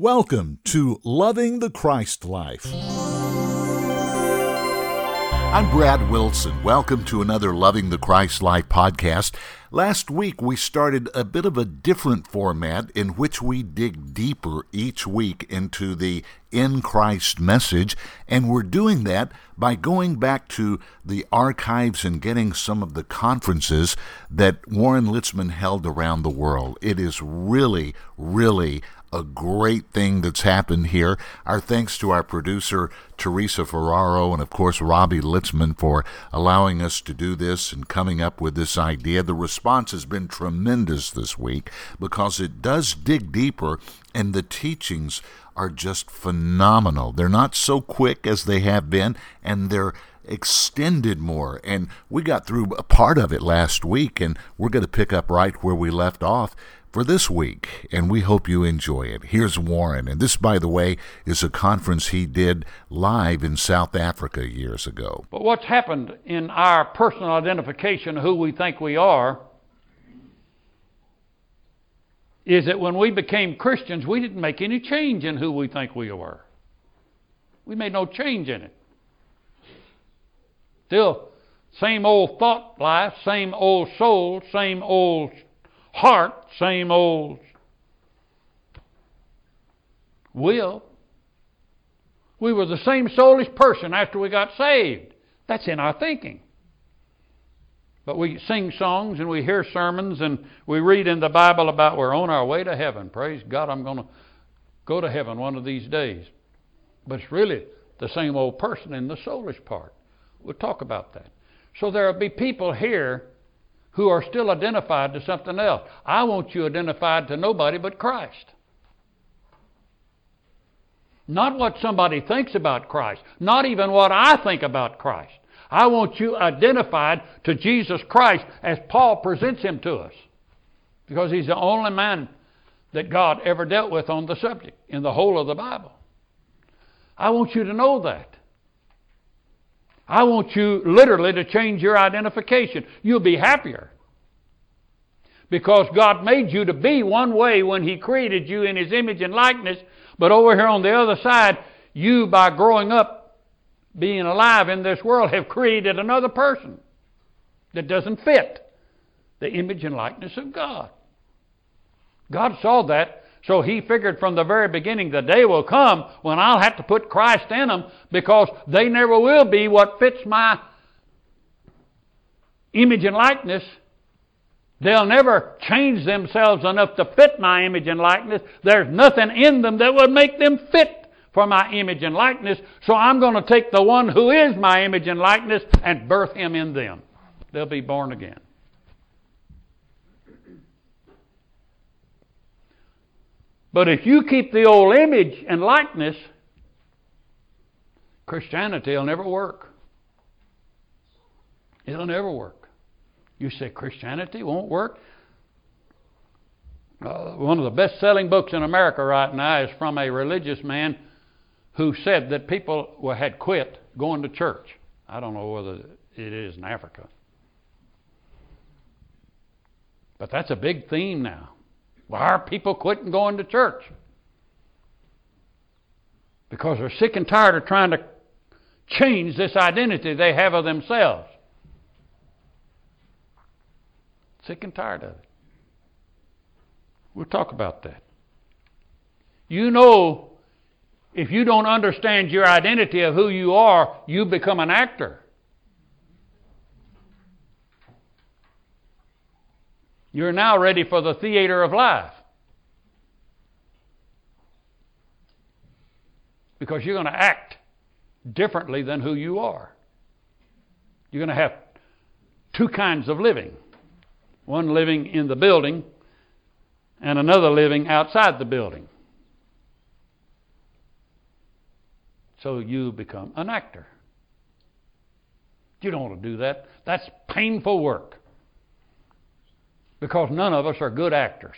Welcome to Loving the Christ Life. I'm Brad Wilson. Welcome to another Loving the Christ Life podcast. Last week, we started a bit of a different format in which we dig deeper each week into the in Christ message, and we're doing that by going back to the archives and getting some of the conferences that Warren Litzman held around the world. It is really, really a great thing that's happened here. Our thanks to our producer, Teresa Ferraro, and of course, Robbie Litzman for allowing us to do this and coming up with this idea. The response has been tremendous this week because it does dig deeper and the teachings are just phenomenal. They're not so quick as they have been, and they're extended more. And we got through a part of it last week, and we're going to pick up right where we left off for this week, and we hope you enjoy it. Here's Warren, and this, by the way, is a conference he did live in South Africa years ago. But what's happened in our personal identification of who we think we are is that when we became Christians, we didn't make any change in who we think we were. We made no change in it. Still, same old thought life, same old soul, same old heart, same old will. We were the same soulish person after we got saved. That's in our thinking. But we sing songs and we hear sermons and we read in the Bible about we're on our way to heaven. Praise God, I'm going to go to heaven one of these days. But it's really the same old person in the soulish part. We'll talk about that. So there will be people here who are still identified to something else. I want you identified to nobody but Christ. Not what somebody thinks about Christ, not even what I think about Christ. I want you identified to Jesus Christ as Paul presents him to us. Because he's the only man that God ever dealt with on the subject in the whole of the Bible. I want you to know that. I want you literally to change your identification. You'll be happier. Because God made you to be one way when He created you in His image and likeness, but over here on the other side, you, by growing up, being alive in this world, have created another person that doesn't fit the image and likeness of God. God saw that so he figured from the very beginning the day will come when I'll have to put Christ in them because they never will be what fits my image and likeness. They'll never change themselves enough to fit my image and likeness. There's nothing in them that would make them fit for my image and likeness. So I'm going to take the one who is my image and likeness and birth him in them. They'll be born again. But if you keep the old image and likeness, Christianity will never work. It'll never work. You say Christianity won't work? Uh, one of the best selling books in America right now is from a religious man who said that people had quit going to church. I don't know whether it is in Africa. But that's a big theme now. Why are people quitting going to church? Because they're sick and tired of trying to change this identity they have of themselves. Sick and tired of it. We'll talk about that. You know, if you don't understand your identity of who you are, you become an actor. You're now ready for the theater of life. Because you're going to act differently than who you are. You're going to have two kinds of living one living in the building, and another living outside the building. So you become an actor. You don't want to do that. That's painful work because none of us are good actors.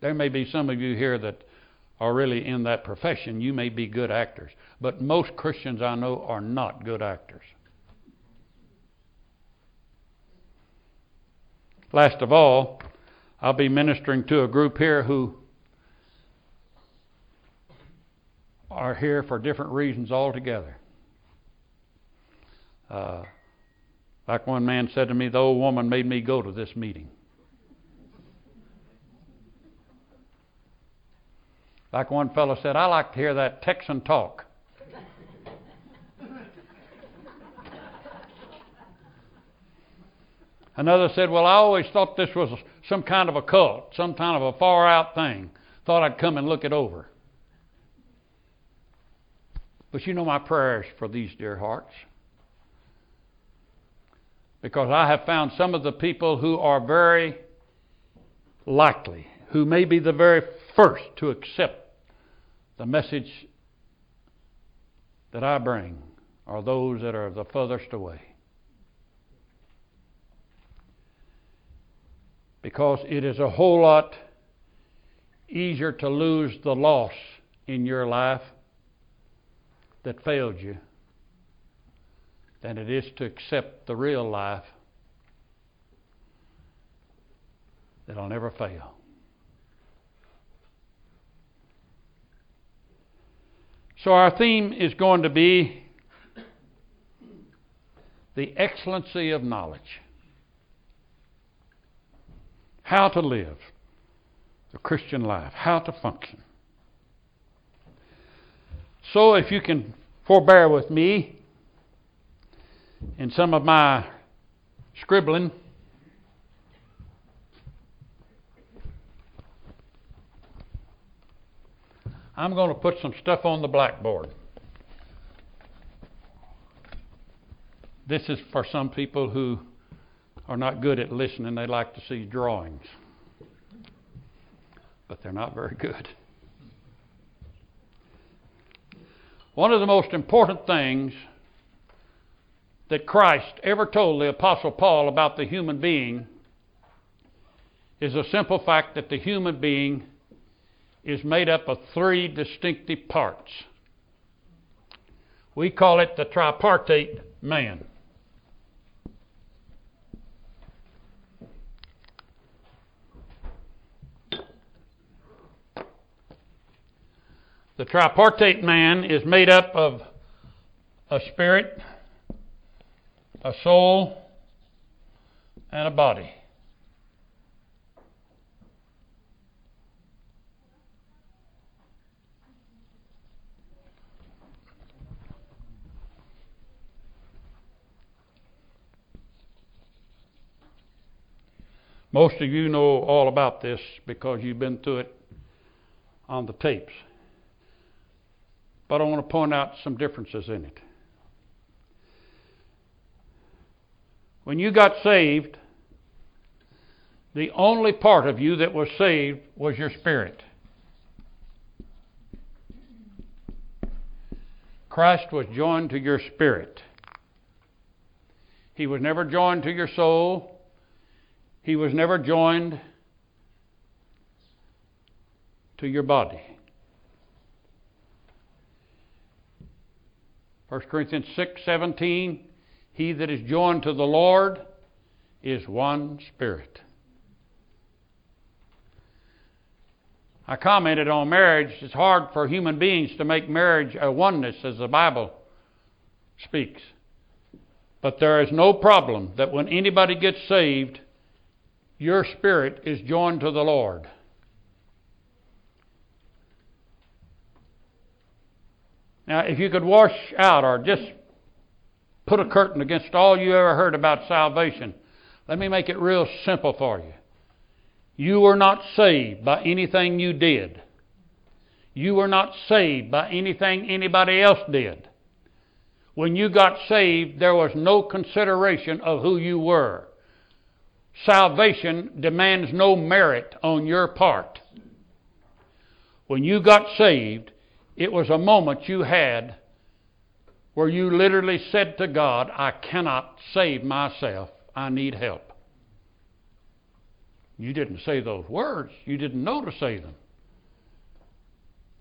There may be some of you here that are really in that profession. You may be good actors. But most Christians I know are not good actors. Last of all, I'll be ministering to a group here who are here for different reasons altogether. Uh, like one man said to me, the old woman made me go to this meeting. Like one fellow said, I like to hear that Texan talk. Another said, Well, I always thought this was some kind of a cult, some kind of a far out thing. Thought I'd come and look it over. But you know my prayers for these dear hearts. Because I have found some of the people who are very likely, who may be the very first to accept the message that I bring, are those that are the furthest away. because it is a whole lot easier to lose the loss in your life that failed you than it is to accept the real life that'll never fail. So, our theme is going to be the excellency of knowledge how to live the Christian life, how to function. So, if you can forbear with me in some of my scribbling, I'm going to put some stuff on the blackboard. This is for some people who are not good at listening. They like to see drawings, but they're not very good. One of the most important things that Christ ever told the Apostle Paul about the human being is a simple fact that the human being is made up of three distinctive parts. We call it the tripartite man. The tripartite man is made up of a spirit, a soul, and a body. Most of you know all about this because you've been through it on the tapes but I want to point out some differences in it. When you got saved, the only part of you that was saved was your spirit. Christ was joined to your spirit. He was never joined to your soul. He was never joined to your body. 1 Corinthians 6:17 He that is joined to the Lord is one spirit. I commented on marriage. It's hard for human beings to make marriage a oneness as the Bible speaks. But there is no problem that when anybody gets saved, your spirit is joined to the Lord. Now, if you could wash out or just put a curtain against all you ever heard about salvation, let me make it real simple for you. You were not saved by anything you did. You were not saved by anything anybody else did. When you got saved, there was no consideration of who you were. Salvation demands no merit on your part. When you got saved, it was a moment you had where you literally said to God, I cannot save myself. I need help. You didn't say those words, you didn't know to say them.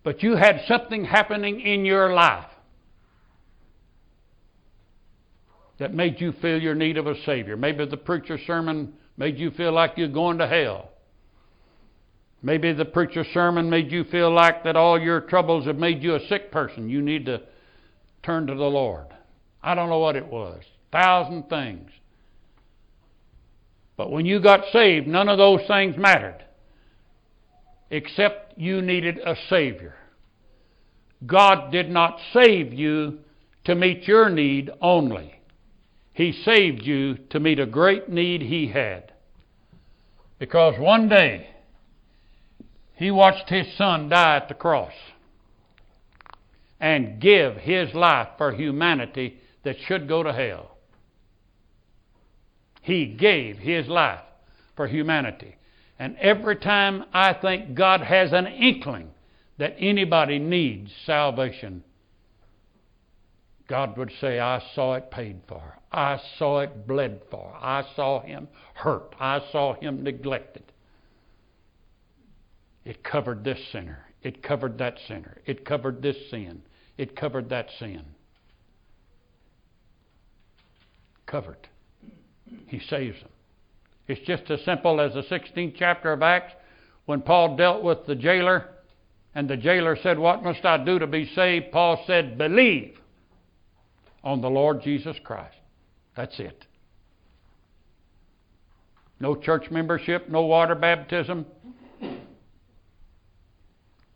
But you had something happening in your life that made you feel your need of a Savior. Maybe the preacher's sermon made you feel like you're going to hell. Maybe the preacher's sermon made you feel like that all your troubles have made you a sick person. You need to turn to the Lord. I don't know what it was. Thousand things. But when you got saved, none of those things mattered. Except you needed a Savior. God did not save you to meet your need only. He saved you to meet a great need He had. Because one day, He watched His Son die at the cross and give His life for humanity that should go to hell. He gave His life for humanity. And every time I think God has an inkling that anybody needs salvation, God would say, I saw it paid for. I saw it bled for. I saw him hurt. I saw him neglected. It covered this sinner. It covered that sinner. It covered this sin. It covered that sin. Covered. He saves them. It's just as simple as the 16th chapter of Acts when Paul dealt with the jailer and the jailer said, What must I do to be saved? Paul said, Believe on the Lord Jesus Christ. That's it. No church membership, no water baptism,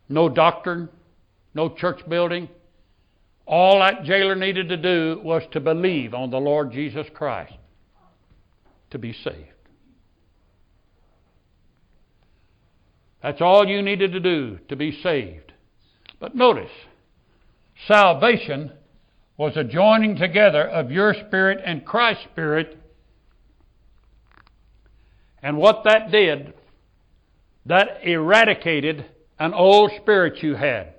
no doctrine, no church building. All that jailer needed to do was to believe on the Lord Jesus Christ to be saved. That's all you needed to do to be saved. But notice, salvation was a joining together of your spirit and Christ's spirit. And what that did, that eradicated an old spirit you had,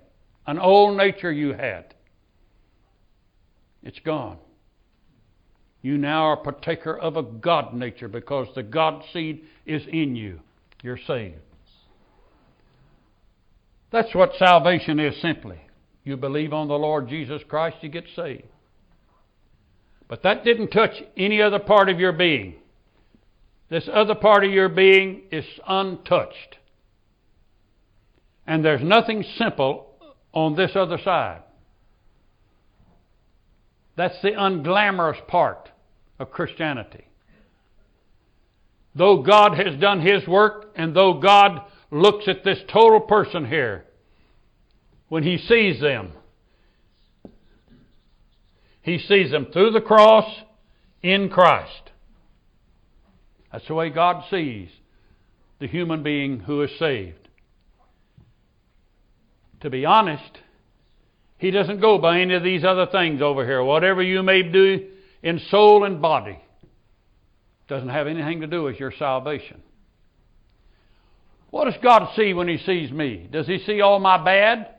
an old nature you had. It's gone. You now are a partaker of a God nature because the God seed is in you. You're saved. That's what salvation is simply. You believe on the Lord Jesus Christ, you get saved. But that didn't touch any other part of your being. This other part of your being is untouched. And there's nothing simple on this other side. That's the unglamorous part of Christianity. Though God has done His work, and though God looks at this total person here, when he sees them, he sees them through the cross in Christ. That's the way God sees the human being who is saved. To be honest, he doesn't go by any of these other things over here. Whatever you may do in soul and body doesn't have anything to do with your salvation. What does God see when He sees me? Does He see all my bad?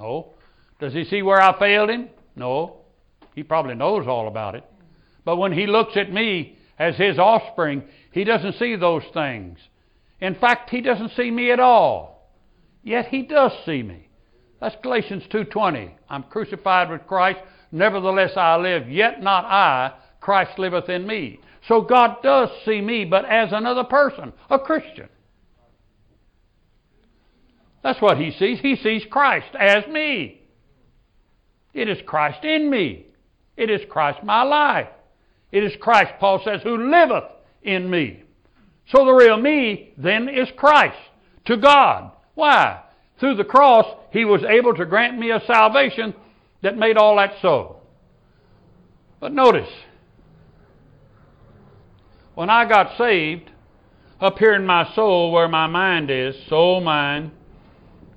No. Does He see where I failed Him? No. He probably knows all about it. But when He looks at me as His offspring, He doesn't see those things. In fact, He doesn't see me at all. Yet He does see me. That's Galatians 2:20. I'm crucified with Christ, nevertheless I live, yet not I, Christ liveth in me. So God does see me, but as another person, a Christian. That's what he sees. He sees Christ as me. It is Christ in me. It is Christ my life. It is Christ, Paul says, who liveth in me. So the real me then is Christ to God. Why? Through the cross, he was able to grant me a salvation that made all that so. But notice, when I got saved, up here in my soul where my mind is, soul, mind,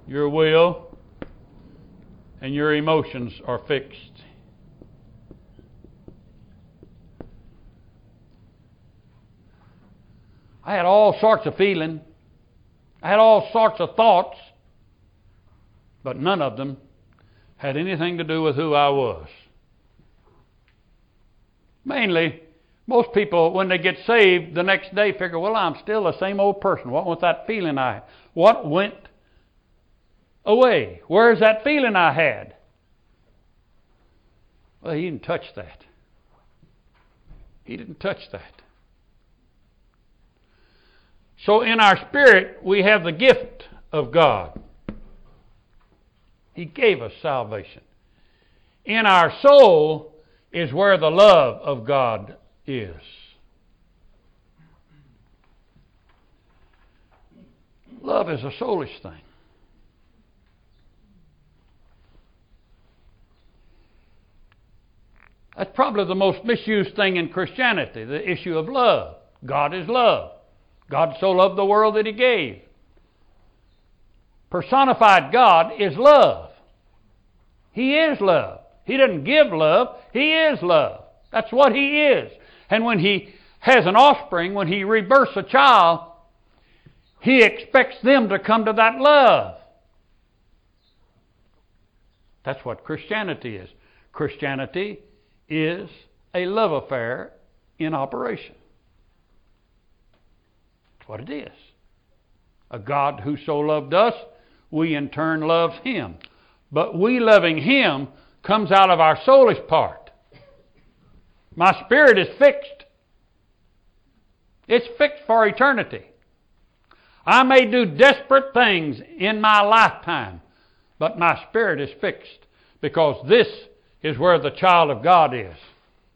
your will and your emotions are fixed. I had all sorts of feeling. I had all sorts of thoughts, but none of them had anything to do with who I was. Mainly, most people, when they get saved, the next day figure, well, I'm still the same old person. What was that feeling I? What went away? Where's that feeling I had? Well, he didn't touch that. He didn't touch that. So in our spirit, we have the gift of God. He gave us salvation. In our soul is where the love of God is. Love is a soulish thing. That's probably the most misused thing in Christianity the issue of love. God is love. God so loved the world that He gave. Personified God is love. He is love. He doesn't give love, He is love. That's what He is. And when He has an offspring, when He rebirths a child, He expects them to come to that love. That's what Christianity is. Christianity is a love affair in operation. That's what it is. A God who so loved us, we in turn loves Him. But we loving Him comes out of our soulish part. My spirit is fixed. It's fixed for eternity. I may do desperate things in my lifetime, but my spirit is fixed because this is where the child of God is.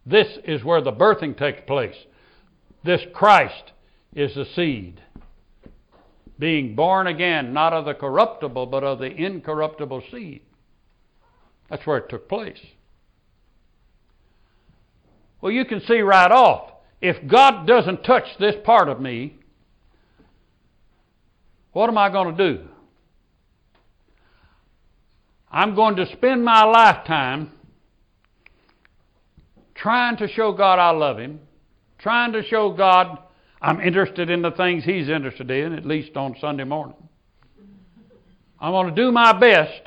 This is where the birthing takes place. This Christ is the seed. Being born again, not of the corruptible, but of the incorruptible seed. That's where it took place. Well, you can see right off if God doesn't touch this part of me, what am I going to do? I'm going to spend my lifetime trying to show God I love Him, trying to show God I'm interested in the things He's interested in, at least on Sunday morning. I'm going to do my best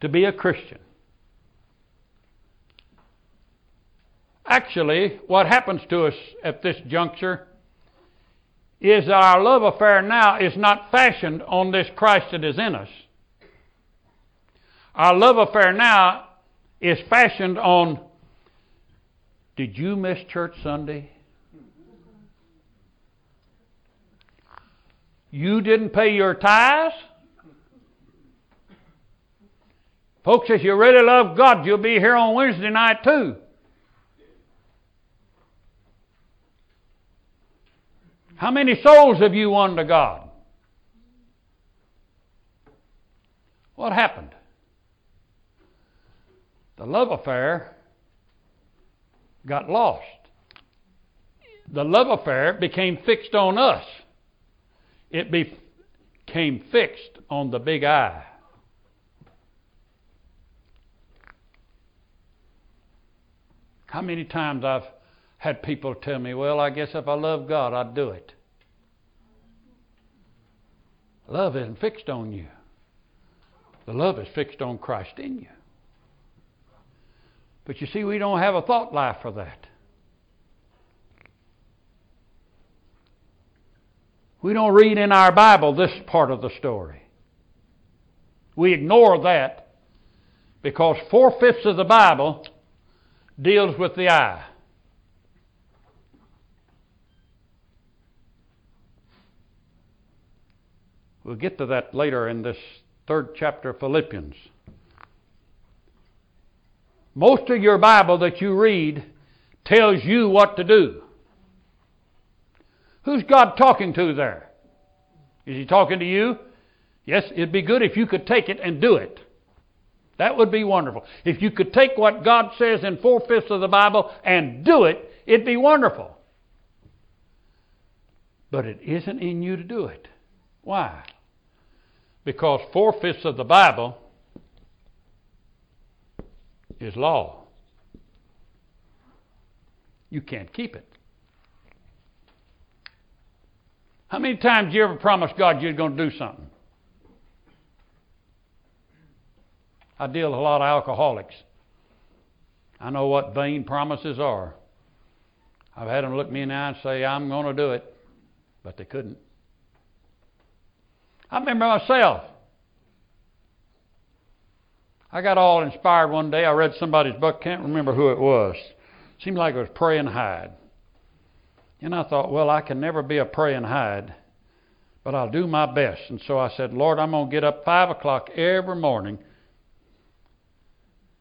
to be a Christian. Actually, what happens to us at this juncture is that our love affair now is not fashioned on this Christ that is in us. Our love affair now is fashioned on did you miss church Sunday? You didn't pay your tithes? Folks, if you really love God, you'll be here on Wednesday night too. How many souls have you won to God? What happened? The love affair got lost. The love affair became fixed on us. It became fixed on the big I. How many times I've had people tell me, well, I guess if I love God, I'd do it. Love isn't fixed on you. The love is fixed on Christ in you. But you see, we don't have a thought life for that. We don't read in our Bible this part of the story. We ignore that because four fifths of the Bible deals with the I. We'll get to that later in this third chapter of Philippians. Most of your Bible that you read tells you what to do. Who's God talking to there? Is He talking to you? Yes, it'd be good if you could take it and do it. That would be wonderful. If you could take what God says in four fifths of the Bible and do it, it'd be wonderful. But it isn't in you to do it. Why? Because four fifths of the Bible is law. You can't keep it. How many times you ever promise God you're going to do something? I deal with a lot of alcoholics. I know what vain promises are. I've had them look me in the eye and say, I'm going to do it, but they couldn't. I remember myself. I got all inspired one day. I read somebody's book, can't remember who it was. Seemed like it was Praying Hyde. And I thought, well, I can never be a Praying Hyde, but I'll do my best. And so I said, Lord, I'm going to get up 5 o'clock every morning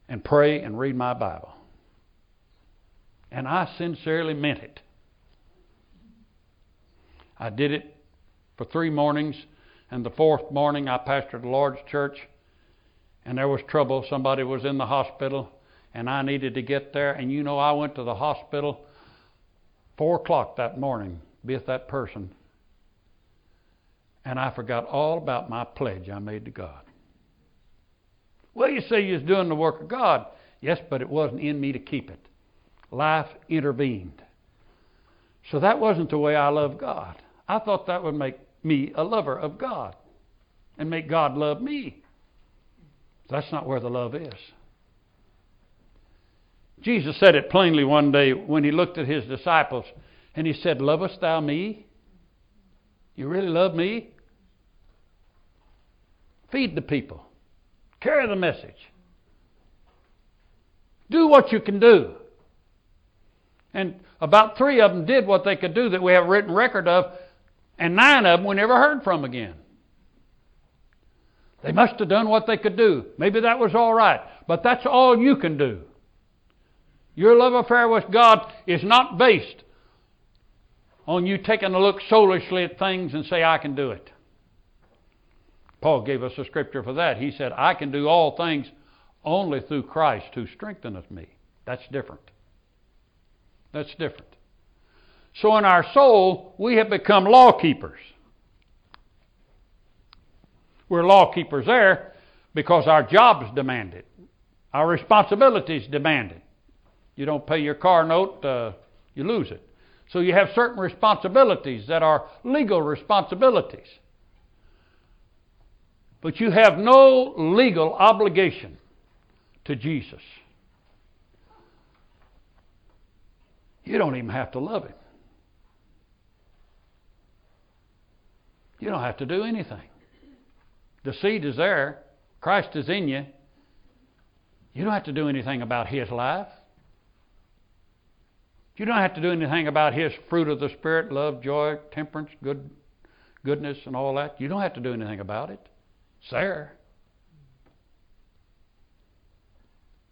and pray and read my Bible. And I sincerely meant it. I did it for three mornings, and the fourth morning I pastored the Lord's church, and there was trouble. Somebody was in the hospital, and I needed to get there. And you know, I went to the hospital four o'clock that morning with that person, and I forgot all about my pledge I made to God. Well, you say you're doing the work of God. Yes, but it wasn't in me to keep it. Life intervened. So that wasn't the way I love God. I thought that would make me a lover of God and make God love me. That's not where the love is. Jesus said it plainly one day when he looked at his disciples and he said, Lovest thou me? You really love me? Feed the people, carry the message, do what you can do. And about three of them did what they could do that we have written record of and nine of them we never heard from again. They must have done what they could do. Maybe that was all right, but that's all you can do. Your love affair with God is not based on you taking a look soulishly at things and say, I can do it. Paul gave us a scripture for that. He said, I can do all things only through Christ who strengtheneth me. That's different. That's different. So in our soul, we have become law keepers. We're law keepers there because our jobs demand it, our responsibilities demand it. You don't pay your car note, uh, you lose it. So you have certain responsibilities that are legal responsibilities. But you have no legal obligation to Jesus. You don't even have to love Him. You don't have to do anything. The seed is there, Christ is in you. You don't have to do anything about His life. You don't have to do anything about His fruit of the Spirit love, joy, temperance, good, goodness, and all that. You don't have to do anything about it. It's there.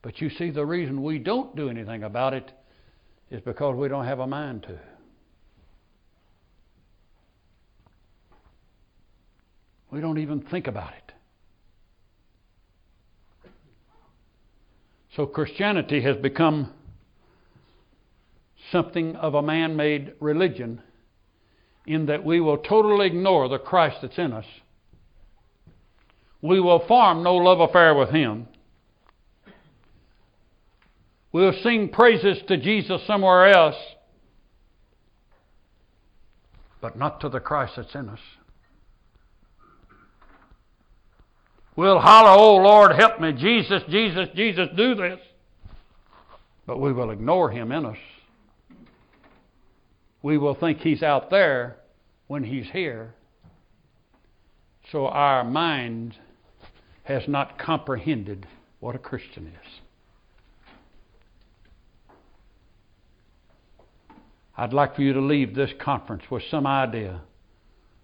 But you see, the reason we don't do anything about it is because we don't have a mind to. We don't even think about it. So Christianity has become something of a man made religion in that we will totally ignore the Christ that's in us. We will form no love affair with Him. We'll sing praises to Jesus somewhere else, but not to the Christ that's in us. We'll holler, Oh Lord, help me, Jesus, Jesus, Jesus, do this. But we will ignore Him in us. We will think He's out there when He's here. So our mind has not comprehended what a Christian is. I'd like for you to leave this conference with some idea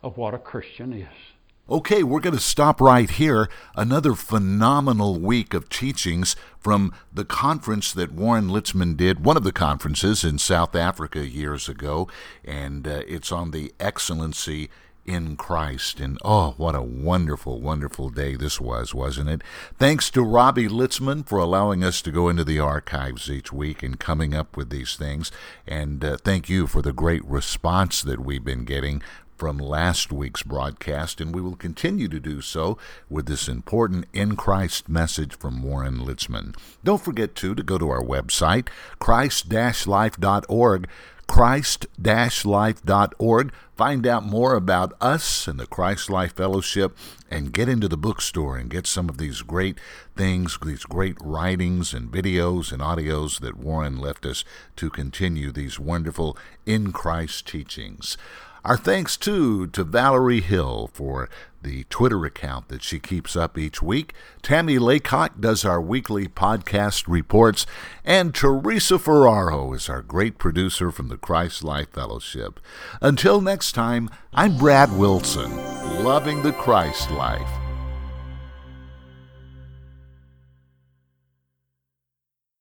of what a Christian is. Okay, we're going to stop right here. Another phenomenal week of teachings from the conference that Warren Litzman did, one of the conferences in South Africa years ago, and uh, it's on the excellency in Christ. And oh, what a wonderful, wonderful day this was, wasn't it? Thanks to Robbie Litzman for allowing us to go into the archives each week and coming up with these things. And uh, thank you for the great response that we've been getting from last week's broadcast, and we will continue to do so with this important in Christ message from Warren Litzman. Don't forget, too, to go to our website, christ life.org christ-life.org. Find out more about us and the Christ Life Fellowship and get into the bookstore and get some of these great things, these great writings and videos and audios that Warren left us to continue these wonderful in Christ teachings. Our thanks, too, to Valerie Hill for the Twitter account that she keeps up each week. Tammy Laycock does our weekly podcast reports, and Teresa Ferraro is our great producer from the Christ Life Fellowship. Until next time, I'm Brad Wilson, loving the Christ life.